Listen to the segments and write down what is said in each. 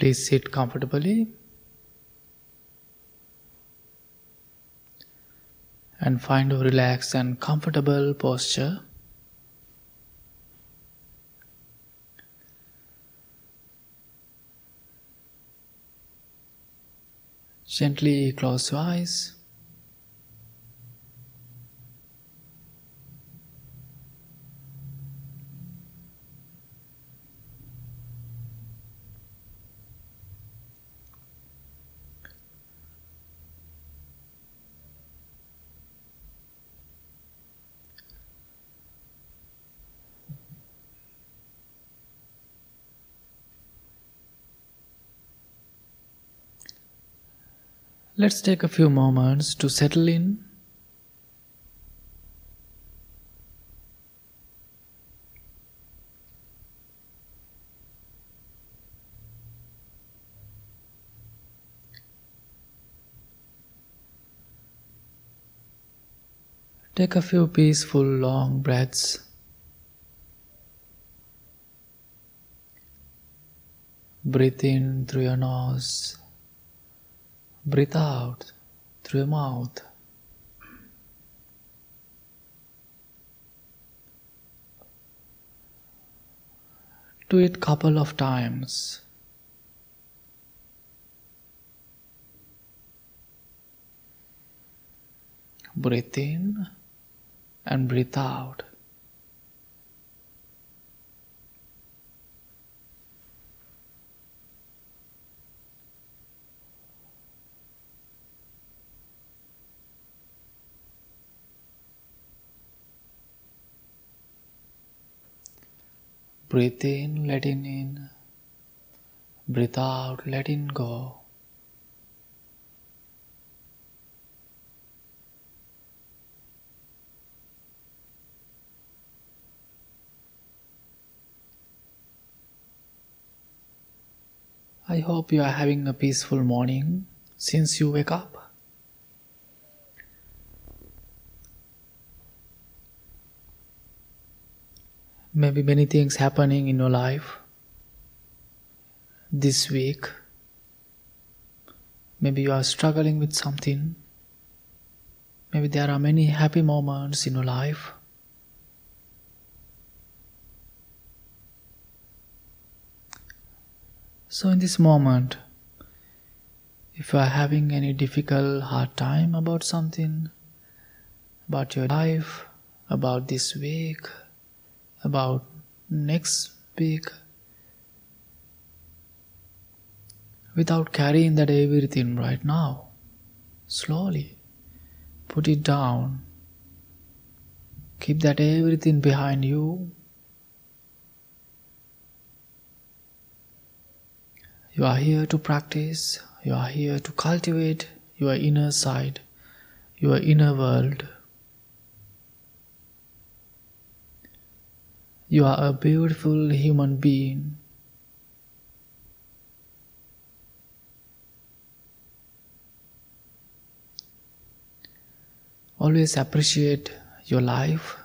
Please sit comfortably and find a relaxed and comfortable posture. Gently close your eyes. Let's take a few moments to settle in. Take a few peaceful long breaths. Breathe in through your nose. Breathe out through your mouth. Do it couple of times. Breathe in and breathe out. Breathe in, letting in. Breathe out, letting go. I hope you are having a peaceful morning since you wake up. Maybe many things happening in your life this week. Maybe you are struggling with something. Maybe there are many happy moments in your life. So, in this moment, if you are having any difficult, hard time about something, about your life, about this week, about next week, without carrying that everything right now, slowly put it down. Keep that everything behind you You are here to practice, you are here to cultivate your inner side, your inner world. You are a beautiful human being. Always appreciate your life,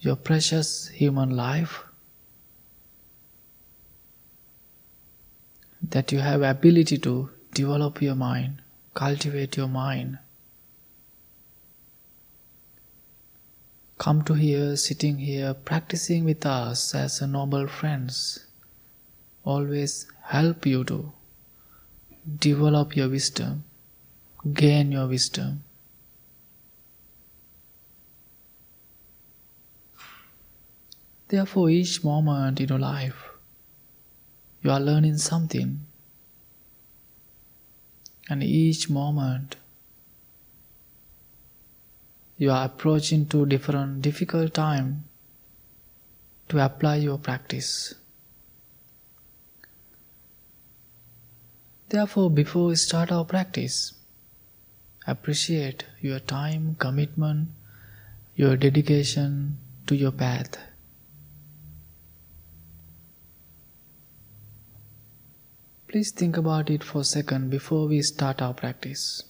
your precious human life. that you have ability to develop your mind, cultivate your mind. Come to here, sitting here, practicing with us as noble friends. Always help you to develop your wisdom, gain your wisdom. Therefore, each moment in your life, you are learning something. And each moment, you are approaching to different difficult time to apply your practice. Therefore, before we start our practice, appreciate your time, commitment, your dedication to your path. Please think about it for a second before we start our practice.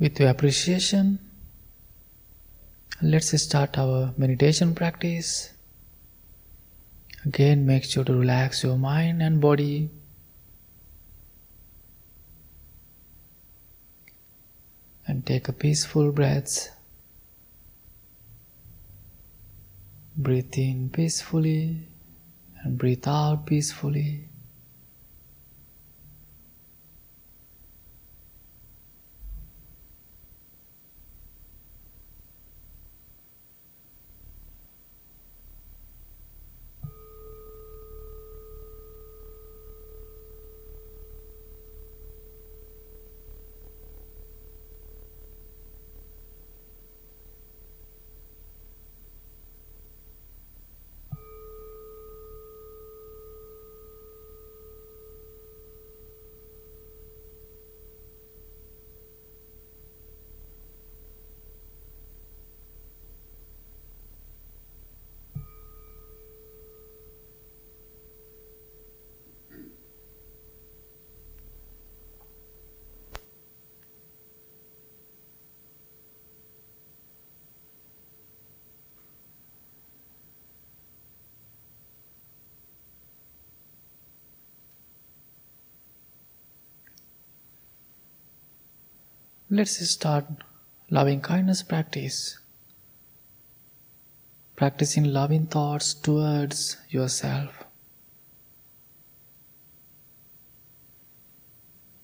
With your appreciation, let's start our meditation practice. Again, make sure to relax your mind and body. And take a peaceful breath. Breathe in peacefully and breathe out peacefully. Let's start loving kindness practice. Practicing loving thoughts towards yourself.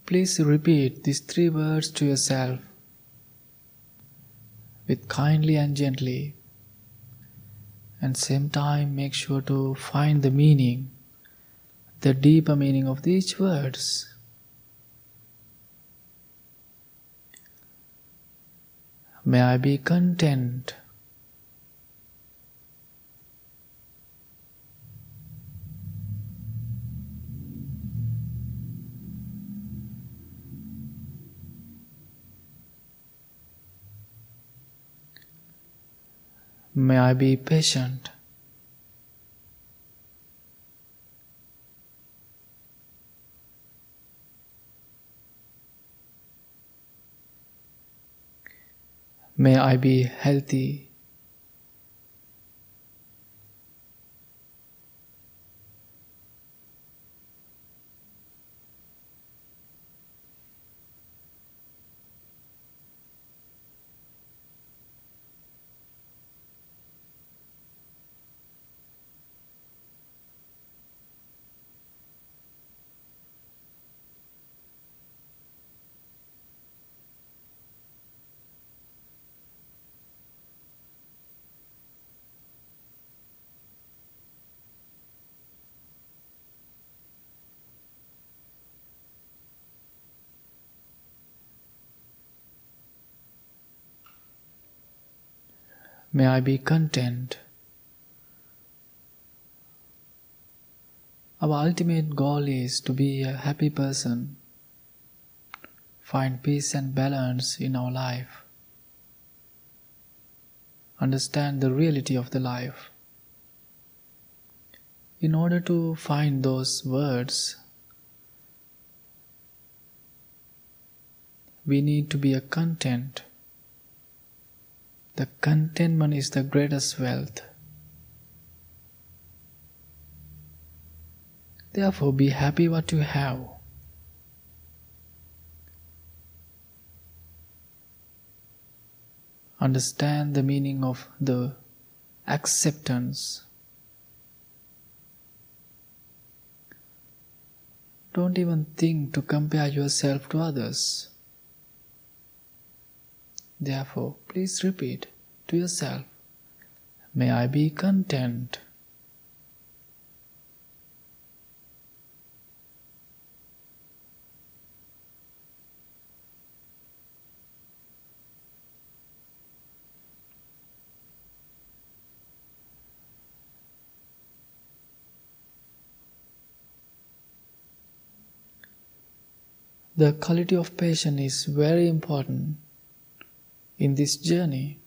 Please repeat these three words to yourself with kindly and gently. And same time make sure to find the meaning, the deeper meaning of these words. May I be content. May I be patient. May I be healthy. May I be content. Our ultimate goal is to be a happy person, find peace and balance in our life, understand the reality of the life. In order to find those words, we need to be a content the contentment is the greatest wealth. Therefore, be happy what you have. Understand the meaning of the acceptance. Don't even think to compare yourself to others. Therefore, please repeat to yourself, May I be content. The quality of patience is very important in this journey,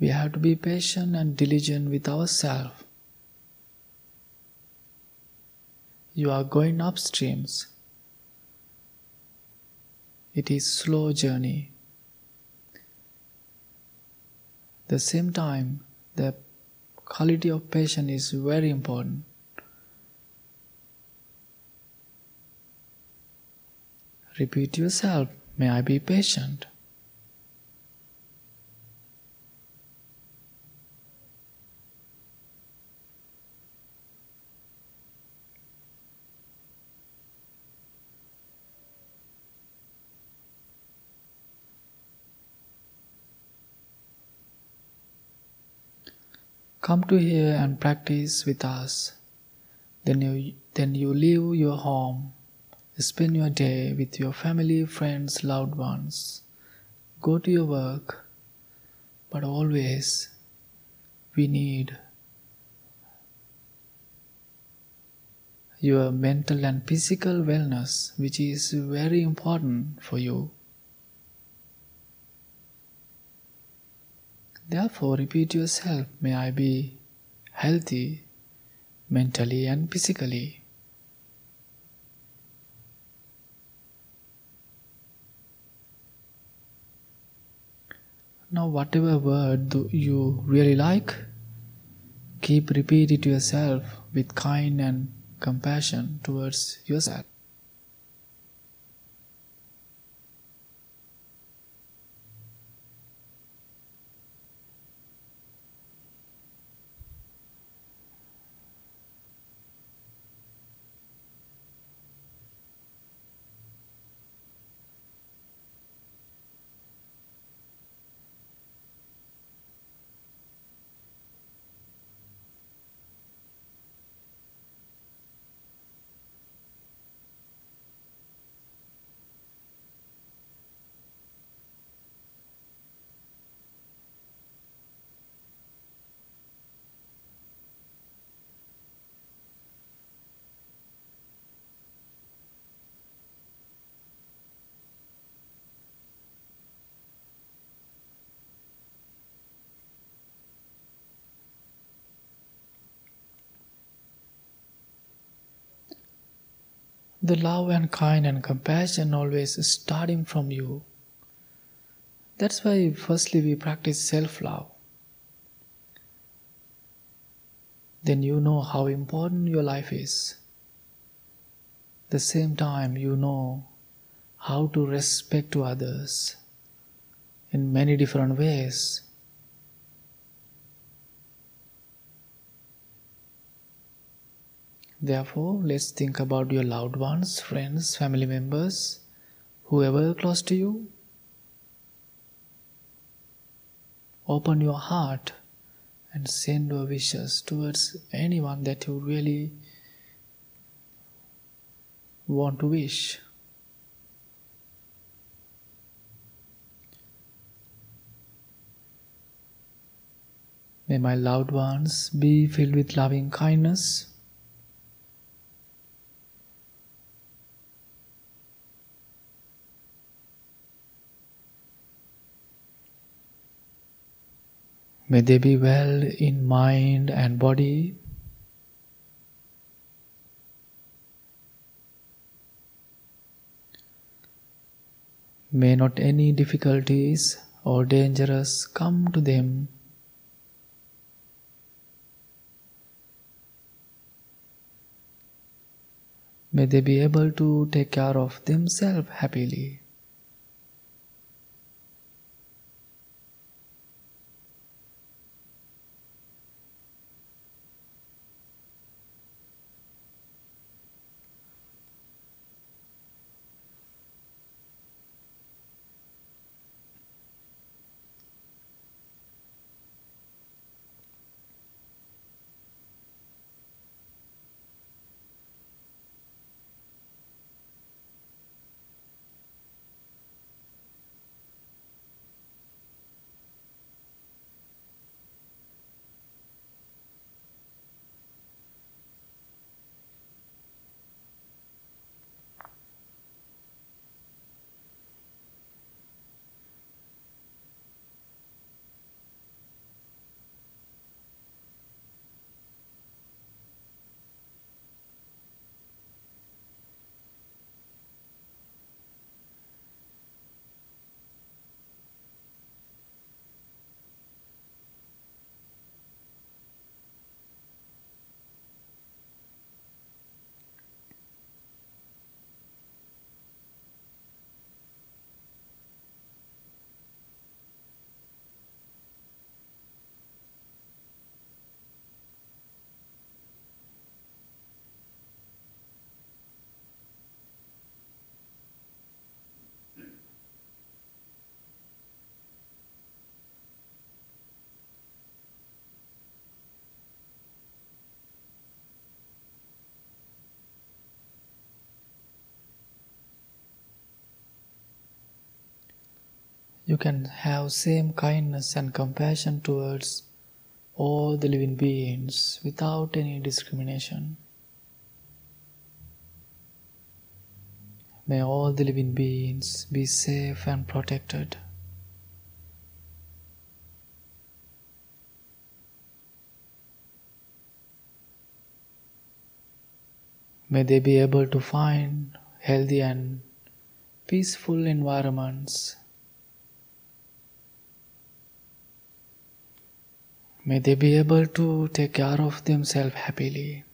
we have to be patient and diligent with ourselves. You are going upstreams. it is slow journey. the same time, the quality of patience is very important. Repeat yourself, may I be patient. Come to here and practice with us. Then you, then you leave your home, spend your day with your family, friends, loved ones. Go to your work, but always we need your mental and physical wellness, which is very important for you. Therefore, repeat yourself, may I be healthy mentally and physically. Now, whatever word you really like, keep repeat it to yourself with kind and compassion towards yourself. The love and kind and compassion always starting from you. That's why firstly we practice self-love. Then you know how important your life is. The same time you know how to respect to others in many different ways. Therefore, let's think about your loved ones, friends, family members, whoever close to you. Open your heart and send your wishes towards anyone that you really want to wish. May my loved ones be filled with loving kindness May they be well in mind and body. May not any difficulties or dangers come to them. May they be able to take care of themselves happily. You can have same kindness and compassion towards all the living beings without any discrimination. May all the living beings be safe and protected. May they be able to find healthy and peaceful environments. May they be able to take care of themselves happily.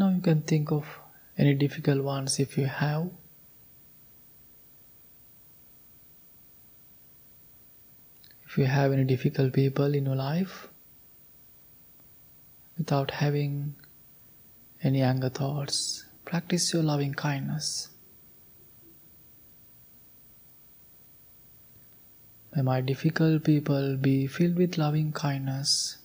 Now you can think of any difficult ones if you have. If you have any difficult people in your life, without having any anger thoughts, practice your loving kindness. May my difficult people be filled with loving kindness.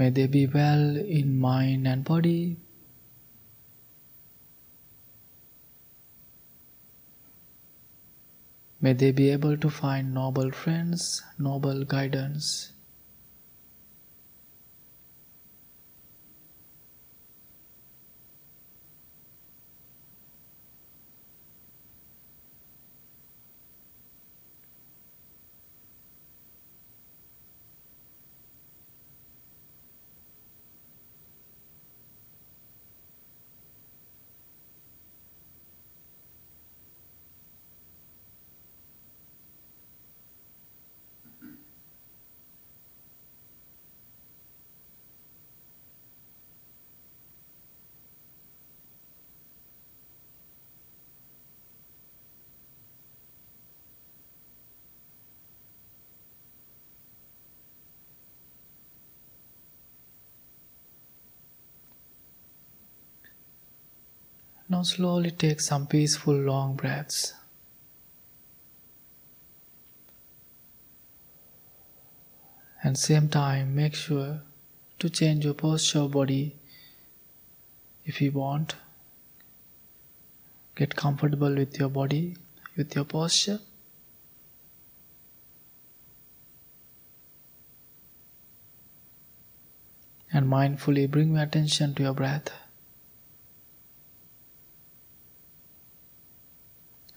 May they be well in mind and body. May they be able to find noble friends, noble guidance. Now slowly take some peaceful long breaths. And same time make sure to change your posture body if you want. Get comfortable with your body, with your posture. And mindfully bring your attention to your breath.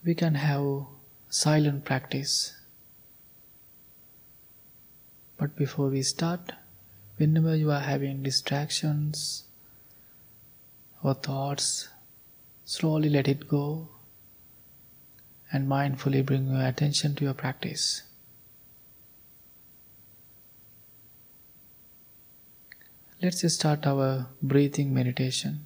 We can have silent practice. But before we start, whenever you are having distractions or thoughts, slowly let it go and mindfully bring your attention to your practice. Let's start our breathing meditation.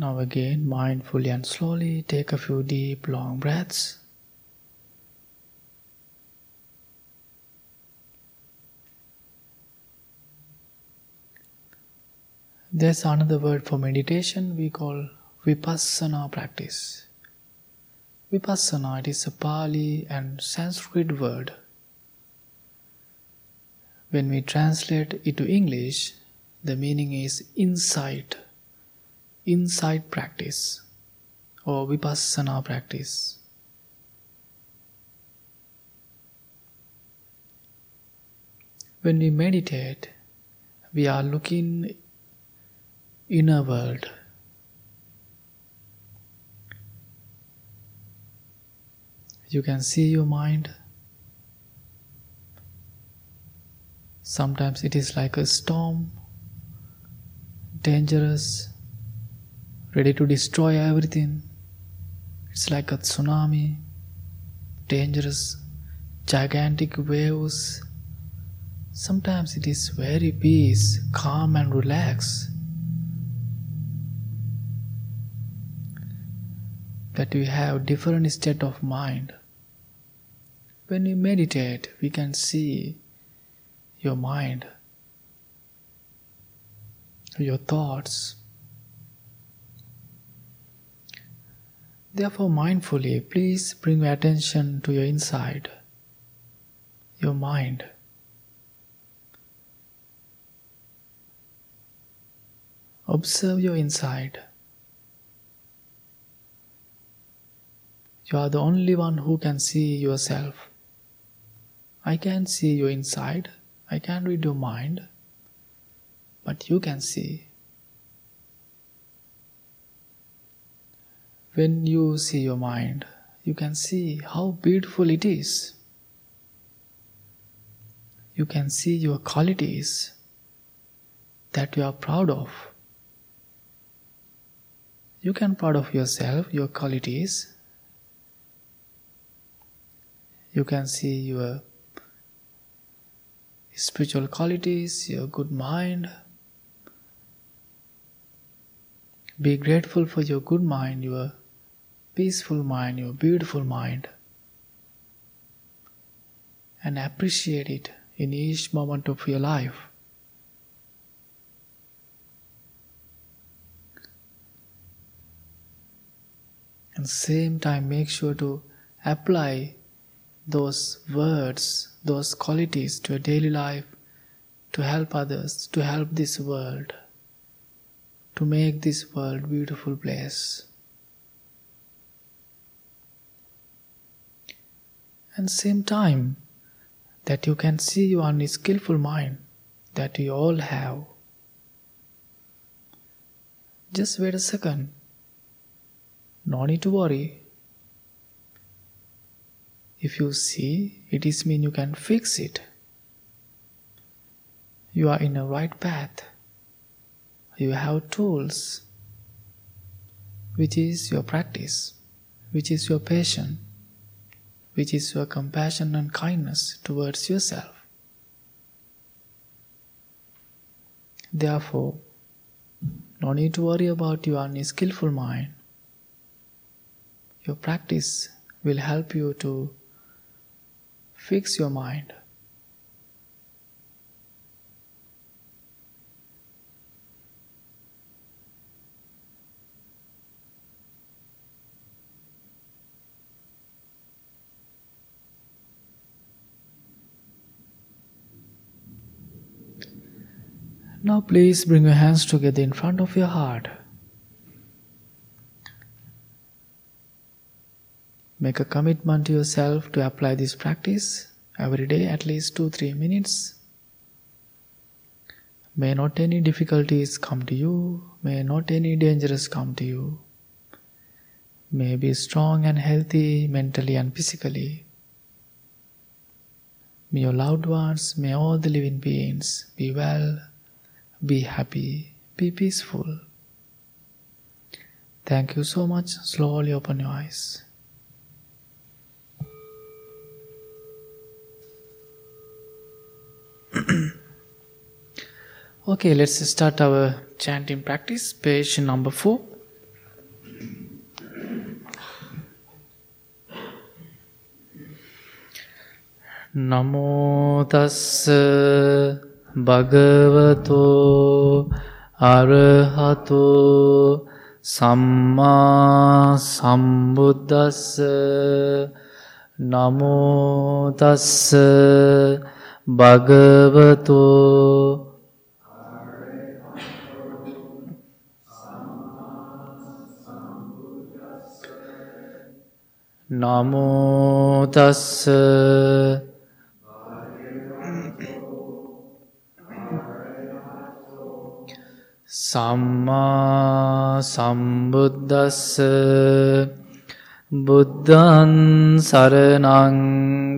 Now, again, mindfully and slowly take a few deep, long breaths. There's another word for meditation we call vipassana practice. Vipassana it is a Pali and Sanskrit word. When we translate it to English, the meaning is insight insight practice or vipassana practice. When we meditate, we are looking inner world. You can see your mind. Sometimes it is like a storm, dangerous, ready to destroy everything. It's like a tsunami, dangerous, gigantic waves. Sometimes it is very peace, calm and relaxed. That we have different state of mind. When we meditate, we can see your mind, your thoughts, Therefore, mindfully, please bring your attention to your inside, your mind. Observe your inside. You are the only one who can see yourself. I can't see your inside, I can't read your mind, but you can see. When you see your mind, you can see how beautiful it is. You can see your qualities that you are proud of. You can proud of yourself, your qualities. You can see your spiritual qualities, your good mind. Be grateful for your good mind, your peaceful mind, your beautiful mind, and appreciate it in each moment of your life. And same time make sure to apply those words, those qualities to your daily life to help others, to help this world, to make this world beautiful place. And same time that you can see your skillful mind that we all have. Just wait a second. No need to worry. If you see, it is mean you can fix it. You are in a right path. You have tools. which is your practice, which is your passion, which is your compassion and kindness towards yourself. Therefore, no need to worry about your unskillful mind. Your practice will help you to fix your mind. Now, please bring your hands together in front of your heart. Make a commitment to yourself to apply this practice every day at least 2 3 minutes. May not any difficulties come to you, may not any dangers come to you. May be strong and healthy mentally and physically. May your loved ones, may all the living beings be well be happy, be peaceful. Thank you so much. Slowly open your eyes. okay, let's start our chanting practice, page number four. नमो භගවතෝ අරහතෝ සම්මා සම්බුද්දස්ස නමෝතස්ස භගවතෝ නමෝතස්ස සම්මා සම්බුද්දස්ස බුද්ධන් සරණං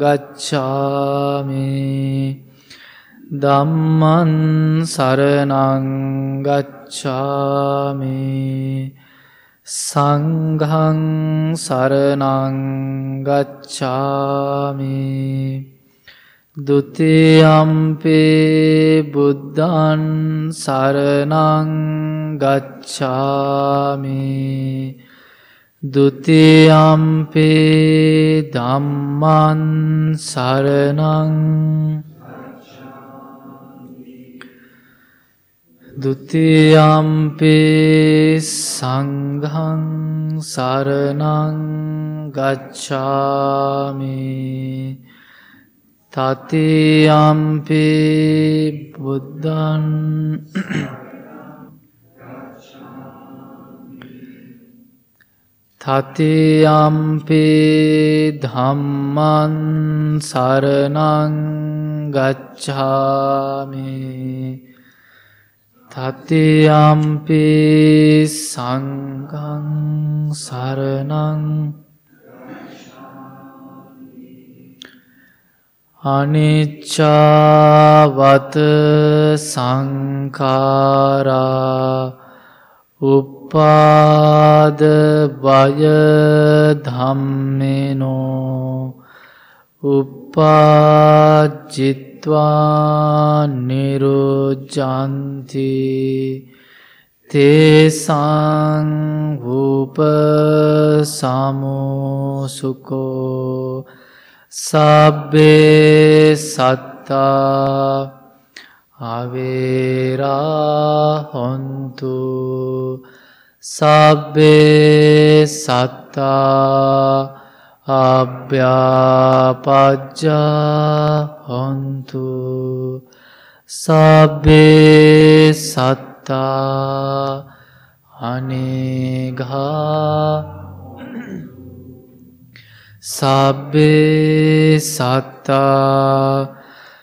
ගච්ඡාමි ධම්මං සරණං ගච්ඡාමි සංඝං සරණං ගච්ඡාමි දුතියම්පේ බුද්ධන් සරණං ගච්ඡාමි දුතියම්පේ දම්මන් සරණං දුතියම්පේ සංඝං සරණං ගච්ඡාමේ තතියම්පි බුද්ධන් තතියම්පි ධම්මන් සරණං ගච්ඡාමි තතියම්පි සංඝං සරණං අනිච්චාවත සංකාරා උපාද බය ධම්මෙනෝ උපාජිත්වා නිරුජ්ජන්ති තේසං රූප සමුසුකෝ සබ්බේ සත්තා අවේරා හොන්තු සබ්බේ සත්තා අභ්‍යාපජ්ජා හොන්තු සබ්බේ සත්තා අනේඝා සබ්බේ සත්තා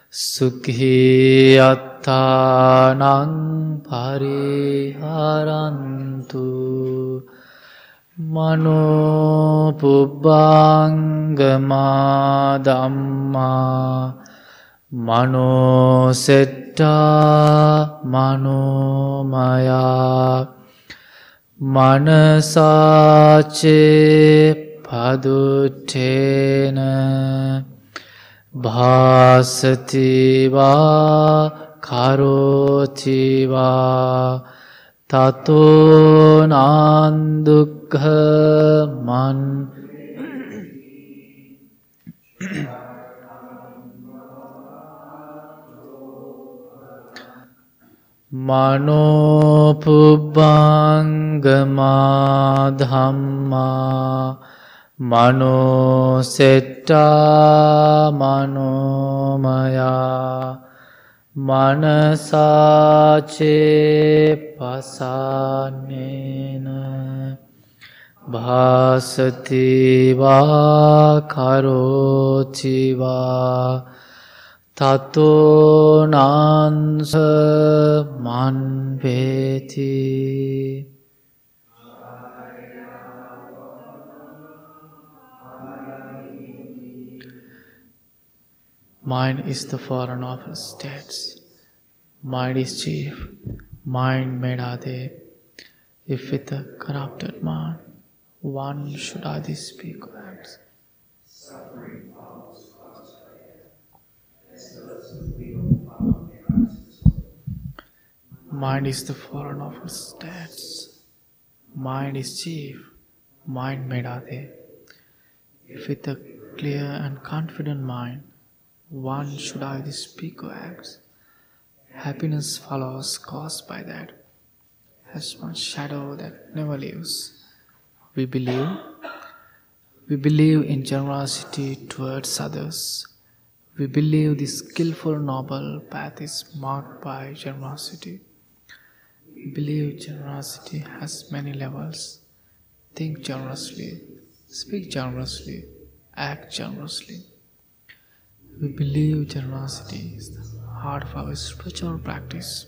සුකහි අත්තානං පරිහාරන්තු මනෝපුබ්බංගමා දම්මා මනෝසෙට්ටා මනෝමයා මනසාචේ පදුට්ටේන භාසතිවා කරෝතිවා තතුනාන්දුක්හ මන් මනෝපුබ්බංගමා ධම්මා මනෝසෙට්ටා මනෝමයා මනසාචේ පසන්නේන භාසතිවා කරෝචිවා තතෝනාන්ස මන්වේති Mind is the foreign of states. Mind is chief. Mind made Ade. If with a corrupted mind, one should Adi speak words. Mind is the foreign of states. Mind is chief. Mind made Ade. If with a clear and confident mind, one should either speak or act. Happiness follows caused by that, as one shadow that never leaves. We believe, we believe in generosity towards others. We believe the skillful noble path is marked by generosity. We believe generosity has many levels. Think generously, speak generously, act generously. We believe generosity is the heart of our spiritual practice.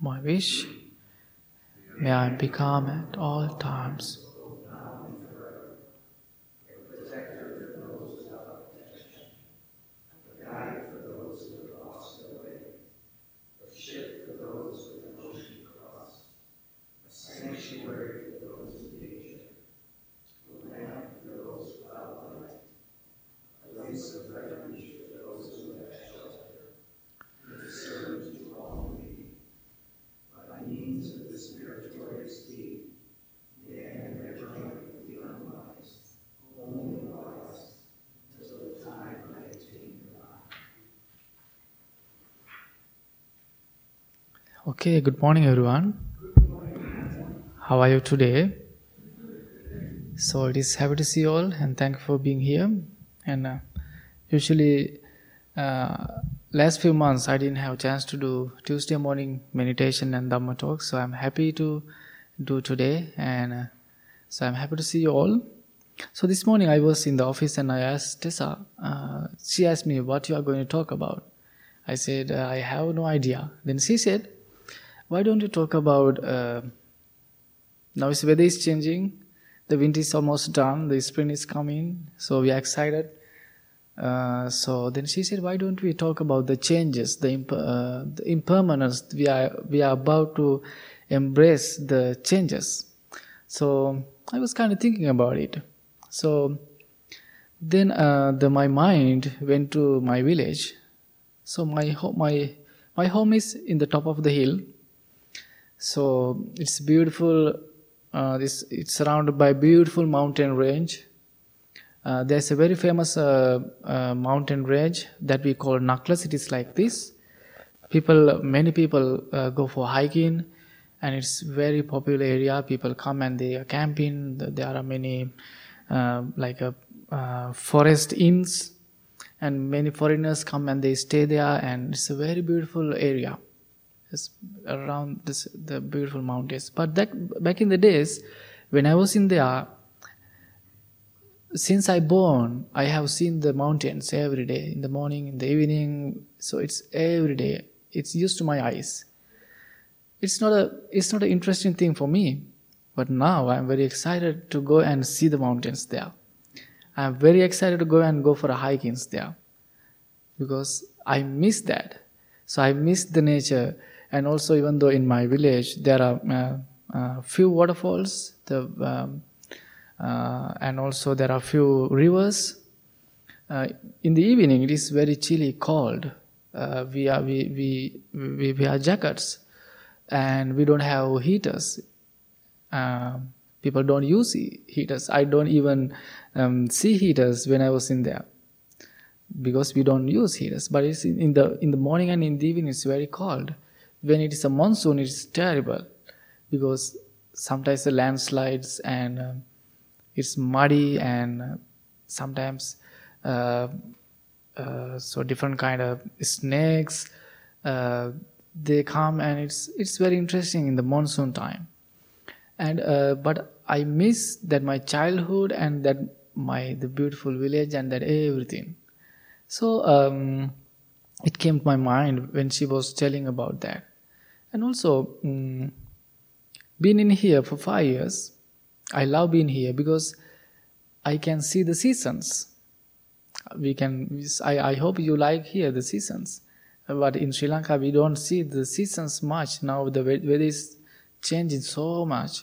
My wish may I become at all times Okay, good morning, everyone. How are you today? So it is happy to see you all, and thank you for being here. And uh, usually, uh, last few months I didn't have a chance to do Tuesday morning meditation and Dhamma talk, so I'm happy to do today. And uh, so I'm happy to see you all. So this morning I was in the office and I asked Tessa. Uh, she asked me what you are going to talk about. I said uh, I have no idea. Then she said why don't you talk about uh, now the weather is changing the winter is almost done the spring is coming so we are excited. Uh, so then she said why don't we talk about the changes the, imp- uh, the impermanence we are we are about to embrace the changes. So i was kind of thinking about it. So then uh, the, my mind went to my village. So my home my my home is in the top of the hill so it's beautiful. Uh, this it's surrounded by beautiful mountain range. Uh, there's a very famous uh, uh mountain range that we call Knuckles. It is like this. People, many people uh, go for hiking, and it's very popular area. People come and they are camping. There are many uh, like a forest inns, and many foreigners come and they stay there. And it's a very beautiful area around this the beautiful mountains. But that back in the days, when I was in there, uh, since I born, I have seen the mountains every day, in the morning, in the evening. So it's every day. It's used to my eyes. It's not a it's not an interesting thing for me, but now I'm very excited to go and see the mountains there. I'm very excited to go and go for a hiking there, because I miss that. So I miss the nature, and also even though in my village there are uh, uh, few waterfalls, the um, uh, and also there are few rivers. Uh, in the evening, it is very chilly, cold. We are we we we wear jackets, and we don't have heaters. people don't use heaters. I don't even um, see heaters when I was in there because we don't use heaters. But it's in the in the morning and in the evening it's very cold. When it is a monsoon, it's terrible because sometimes the landslides and um, it's muddy and uh, sometimes uh, uh, so different kind of snakes uh, they come and it's it's very interesting in the monsoon time. And uh, but i miss that my childhood and that my the beautiful village and that everything. So um, it came to my mind when she was telling about that and also um, being in here for five years I love being here because I can see the seasons. We can. I, I hope you like here the seasons, but in Sri Lanka we don't see the seasons much now. The weather is changing so much.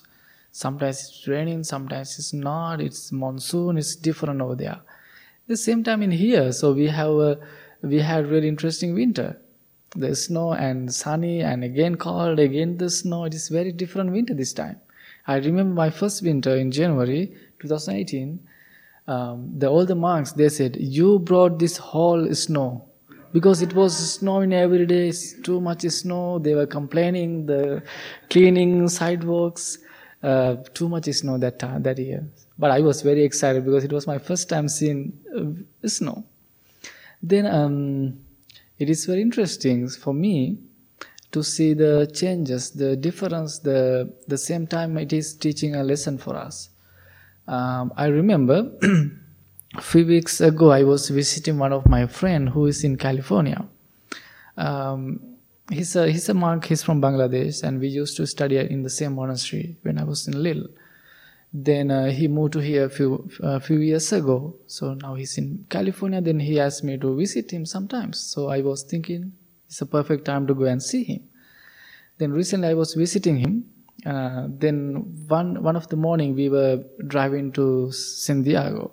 Sometimes it's raining, sometimes it's not. It's monsoon. It's different over there. the same time in here, so we have a, we had really interesting winter. The snow and sunny and again cold, again the snow. It is very different winter this time. I remember my first winter in January 2018. Um, the monks they said, "You brought this whole snow." Because it was snowing every day, too much snow. They were complaining, the cleaning sidewalks, uh, too much snow that time, that year. But I was very excited because it was my first time seeing uh, snow. Then um, it is very interesting for me to see the changes, the difference, the, the same time it is teaching a lesson for us. Um, I remember a few weeks ago I was visiting one of my friend who is in California. Um, he's a he's a monk. He's from Bangladesh, and we used to study in the same monastery when I was in Lille. Then uh, he moved to here a few a few years ago. So now he's in California. Then he asked me to visit him sometimes. So I was thinking, it's a perfect time to go and see him. Then recently I was visiting him. Uh, then one one of the morning we were driving to San Diego.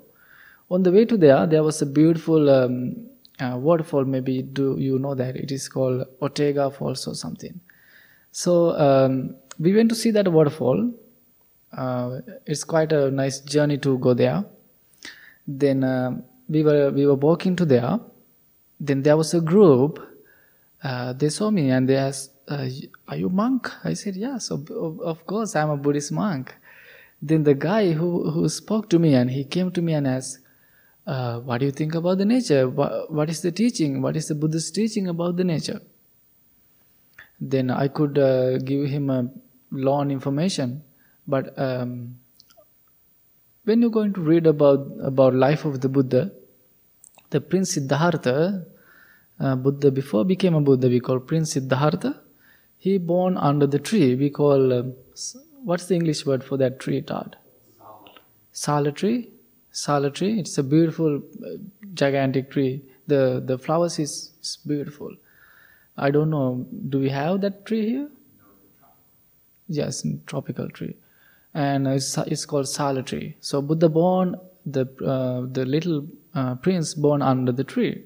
On the way to there, there was a beautiful um, uh, waterfall. Maybe do you know that it is called Ortega Falls or something. So um, we went to see that waterfall. Uh, it's quite a nice journey to go there. Then uh, we were we were walking to there. Then there was a group uh, they saw me and they asked, uh, "Are you monk?" I said, "Yes, of, of course, I'm a Buddhist monk." Then the guy who who spoke to me and he came to me and asked, uh, "What do you think about the nature? What, what is the teaching? What is the Buddhist teaching about the nature?" Then I could uh, give him a long information, but um, when you're going to read about about life of the Buddha, the Prince Siddhartha uh, Buddha before became a Buddha, we call Prince Siddhartha. He born under the tree. We call uh, what's the English word for that tree, Todd? Sala tree. Sala tree. It's a beautiful, uh, gigantic tree. The the flowers is, is beautiful. I don't know. Do we have that tree here? Yes, tropical tree, and it's, it's called tree. So Buddha born the uh, the little uh, prince born under the tree.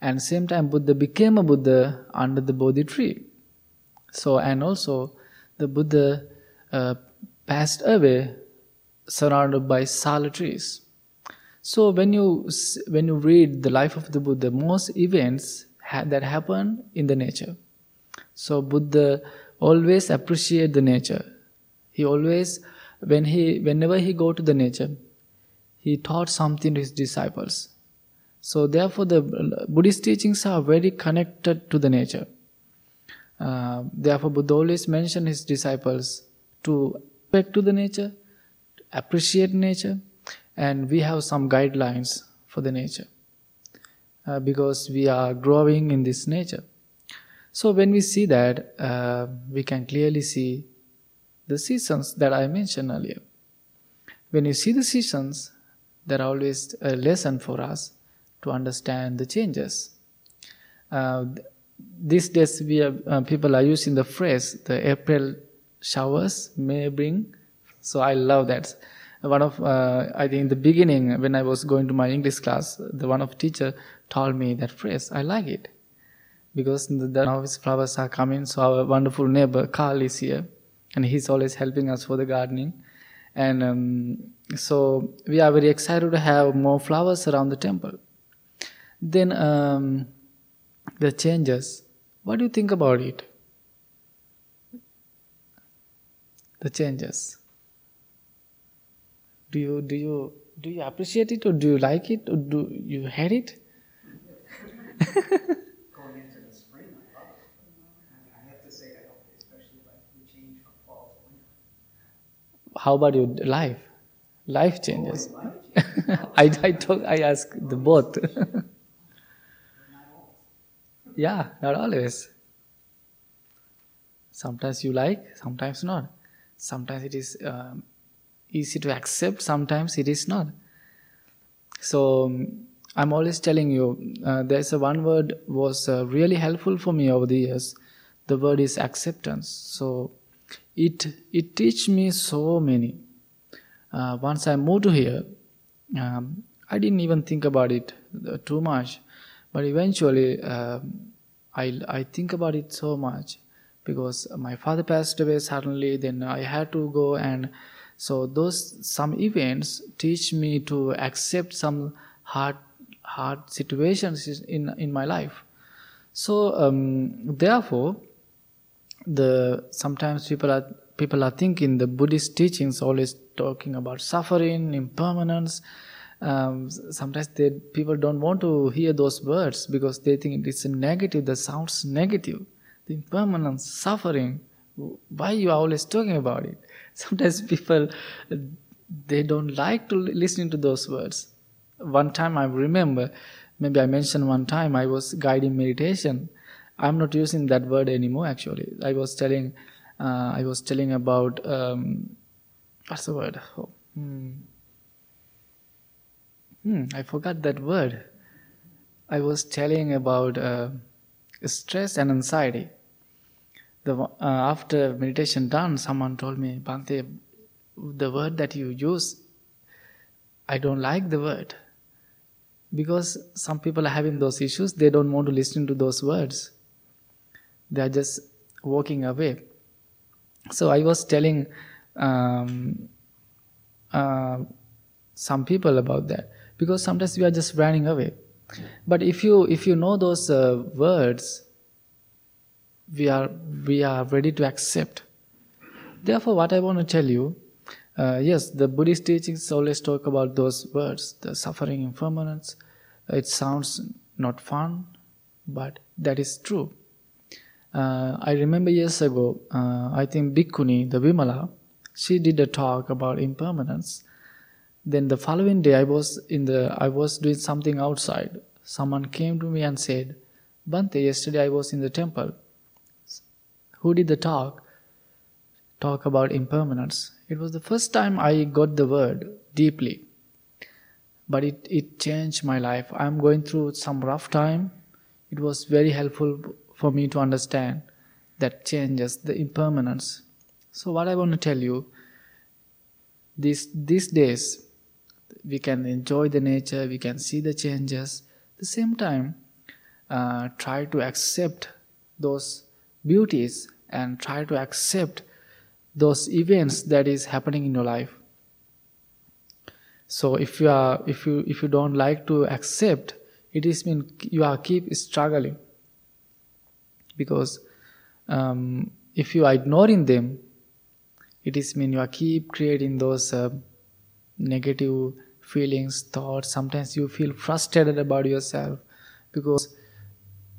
And same time buddha became a buddha under the bodhi tree. So and also the buddha uh, passed away surrounded by sala trees. So when you when you read the life of the buddha most events ha- that happen in the nature. So buddha always appreciate the nature he always when he whenever he go to the nature he taught something to his disciples so therefore, the Buddhist teachings are very connected to the nature. Uh, therefore, Buddha always mentioned his disciples to respect to the nature, to appreciate nature, and we have some guidelines for the nature uh, because we are growing in this nature. So when we see that, uh, we can clearly see the seasons that I mentioned earlier. When you see the seasons, there are always a lesson for us to understand the changes. Uh, these days, we are, uh, people are using the phrase "the April showers may bring." So I love that. One of uh, I think in the beginning when I was going to my English class, the one of teacher told me that phrase. I like it because the, the now flowers are coming. So our wonderful neighbor Carl is here, and he's always helping us for the gardening. And um, so we are very excited to have more flowers around the temple. Then um, the changes. What do you think about it? The changes. Do you do you do you appreciate it or do you like it or do you hate it? Going into the spring, I love it. I, I have to say, I don't especially like the change from fall to winter. How about your life? Life changes. I I talk I ask the both. Yeah, not always. Sometimes you like, sometimes not. Sometimes it is um, easy to accept, sometimes it is not. So um, I'm always telling you, uh, there's a one word was uh, really helpful for me over the years. The word is acceptance. So it it teach me so many. Uh, once I moved here, um, I didn't even think about it uh, too much, but eventually um, I I think about it so much because my father passed away suddenly. Then I had to go and so those some events teach me to accept some hard hard situations in in my life. So um, therefore, the sometimes people are people are thinking the Buddhist teachings always talking about suffering, impermanence. Um, sometimes they, people don't want to hear those words because they think it's negative. That sounds negative. The impermanence, suffering. Why you are always talking about it? Sometimes people they don't like to listen to those words. One time I remember, maybe I mentioned one time I was guiding meditation. I'm not using that word anymore. Actually, I was telling, uh, I was telling about um, what's the word? Oh, hmm. Hmm, I forgot that word. I was telling about uh, stress and anxiety. The, uh, after meditation done, someone told me, Bhante, the word that you use, I don't like the word. Because some people are having those issues, they don't want to listen to those words. They are just walking away. So I was telling um, uh, some people about that because sometimes we are just running away. But if you if you know those uh, words, we are we are ready to accept. Therefore, what I want to tell you, uh, yes, the Buddhist teachings always talk about those words, the suffering impermanence. It sounds not fun, but that is true. Uh, I remember years ago, uh, I think Bhikkhuni, the Vimala, she did a talk about impermanence. Then the following day, I was in the I was doing something outside. Someone came to me and said, "Bhante, yesterday I was in the temple. Who did the talk? Talk about impermanence. It was the first time I got the word deeply, but it it changed my life. I'm going through some rough time. It was very helpful for me to understand that changes the impermanence. So what I want to tell you, these these days, we can enjoy the nature, we can see the changes. At the same time, uh, try to accept those beauties and try to accept those events that is happening in your life. So if you are if you if you don't like to accept, it is mean you are keep struggling because um, if you are ignoring them, it is mean you are keep creating those uh, negative feelings, thoughts. Sometimes you feel frustrated about yourself because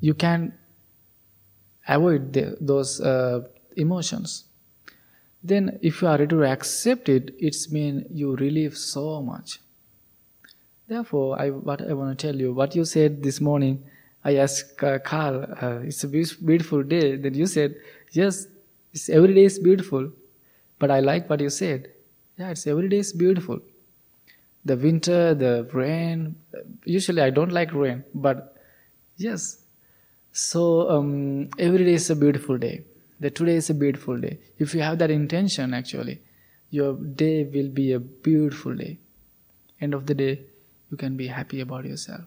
you can avoid the, those uh, emotions. Then, if you are ready to accept it, it's mean you relieve so much. Therefore, I, what I want to tell you, what you said this morning, I asked uh, Carl, uh, it's a beautiful day. Then you said, yes, it's, every day is beautiful. But I like what you said. Yeah, it's every day is beautiful. The winter, the rain. Usually I don't like rain, but yes. So um, every day is a beautiful day. The today is a beautiful day. If you have that intention, actually, your day will be a beautiful day. End of the day, you can be happy about yourself.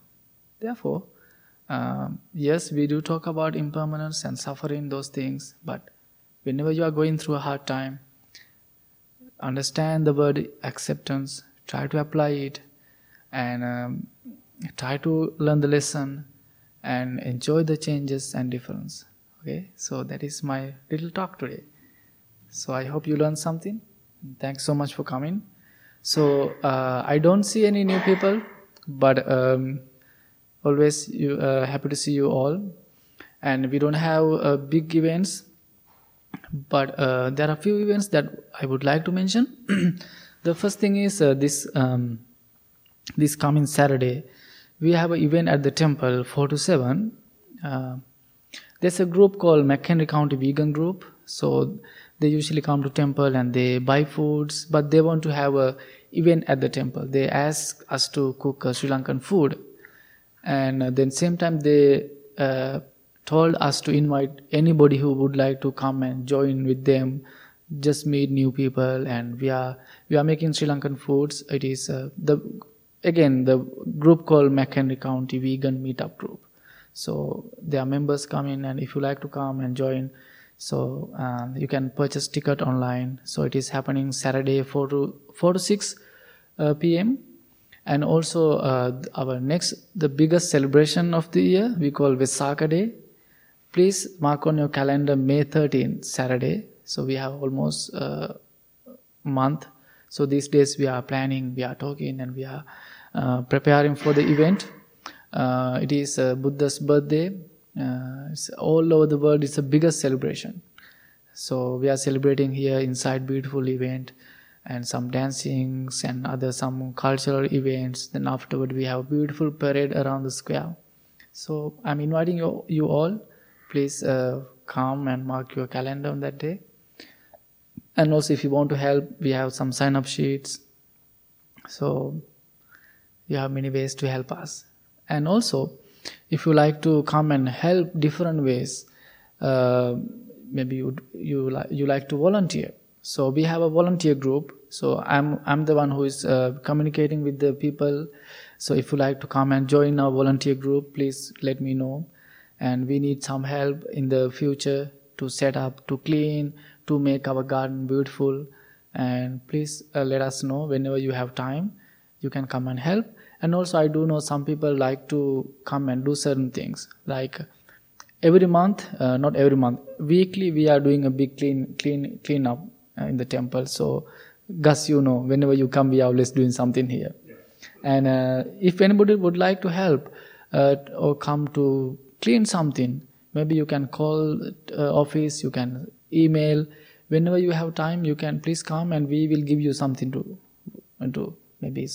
Therefore, um, yes, we do talk about impermanence and suffering, those things, but whenever you are going through a hard time, understand the word acceptance, try to apply it, and um, try to learn the lesson and enjoy the changes and difference. Okay, so that is my little talk today. So I hope you learned something. Thanks so much for coming. So uh, I don't see any new people, but um, always you, uh, happy to see you all. And we don't have uh, big events but uh, there are a few events that I would like to mention. the first thing is uh, this um, this coming Saturday, we have an event at the temple, four to seven. Uh, there's a group called McHenry County Vegan Group. So they usually come to temple and they buy foods, but they want to have a event at the temple. They ask us to cook Sri Lankan food, and uh, then same time they uh, told us to invite anybody who would like to come and join with them. Just meet new people and we are we are making sri lankan foods. It is uh, the again the group called mchenry county vegan meetup group. So there are members coming and if you like to come and join so um, you can purchase ticket online. So it is happening saturday 4 to 4 to 6 uh, pm and also uh, our next the biggest celebration of the year we call Vesaka Day please mark on your calendar May 13th, Saturday. So we have almost a month. So these days we are planning, we are talking, and we are uh, preparing for the event. Uh, it is uh, Buddha's birthday. Uh, all over the world. It's the biggest celebration. So we are celebrating here inside beautiful event and some dancings and other some cultural events. Then afterward we have a beautiful parade around the square. So I'm inviting you, you all. Please uh, come and mark your calendar on that day. And also if you want to help we have some sign up sheets. So you have many ways to help us. And also if you like to come and help different ways uh, maybe you you like you like to volunteer so we have a volunteer group. So i'm i'm the one who is uh, communicating with the people. So if you like to come and join our volunteer group please let me know. And we need some help in the future to set up to clean to make our garden beautiful. And please uh, let us know whenever you have time you can come and help. And also i do know some people like to come and do certain things. Like every month uh, not every month weekly we are doing a big clean clean clean up in the temple. So gus you know whenever you come we are always doing something here. Yeah. and uh, if anybody would like to help uh, or come to clean something maybe you can call uh, office you can email. Whenever you have time you can please come and we will give you something to do maybe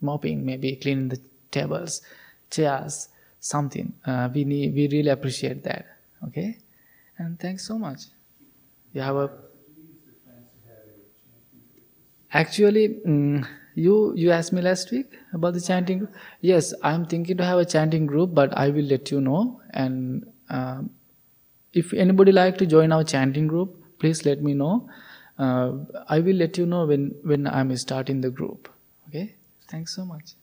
mopping maybe cleaning the tables chairs something. Uh, we need we really appreciate that. Okay? And thanks so much. You have a actually um, you you asked me last week about the chanting group. Yes, I'm thinking to have a chanting group, but I will let you know. And uh, if anybody like to join our chanting group, please let me know. Uh, I will let you know when when I'm starting the group. Okay. Thanks so much.